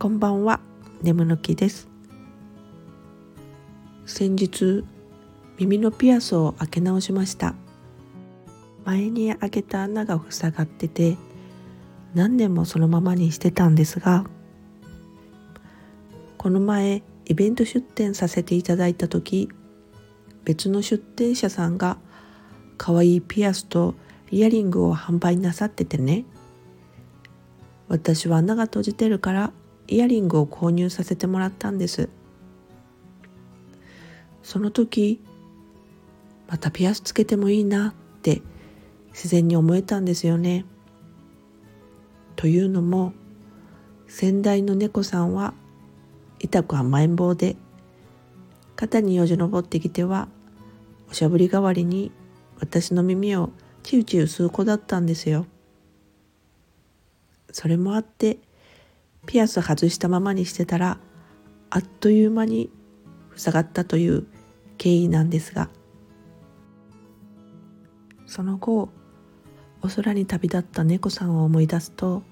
こんばんは。眠ぬきです。先日耳のピアスを開け直しました。前に開けた穴が塞がってて何年もそのままにしてたんですがこの前イベント出店させていただいた時別の出店者さんが可愛いピアスとイヤリングを販売なさっててね。私は穴が閉じてるからイヤリングを購入させてもらったんです。その時またピアスつけてもいいなって自然に思えたんですよね。というのも先代の猫さんは痛く甘えん坊で肩によじ登ってきてはおしゃぶり代わりに私の耳をチューチュー吸う子だったんですよ。それもあってピアス外したままにしてたらあっという間に塞がったという経緯なんですがその後お空に旅立った猫さんを思い出すと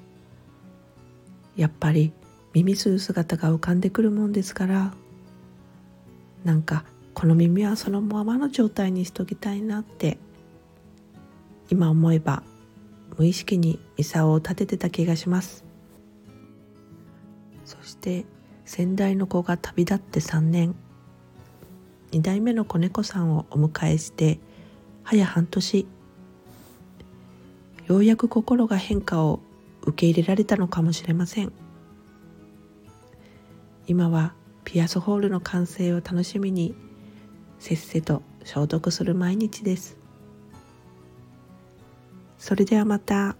やっぱり耳する姿が浮かんでくるもんですからなんかこの耳はそのままの状態にしときたいなって今思えば無意識に竿を立ててた気がします。そして先代の子が旅立って3年。2代目の子猫さんをお迎えして早半年ようやく心が変化を受け入れられたのかもしれません。今はピアスホールの完成を楽しみにせっせと消毒する毎日です。それではまた。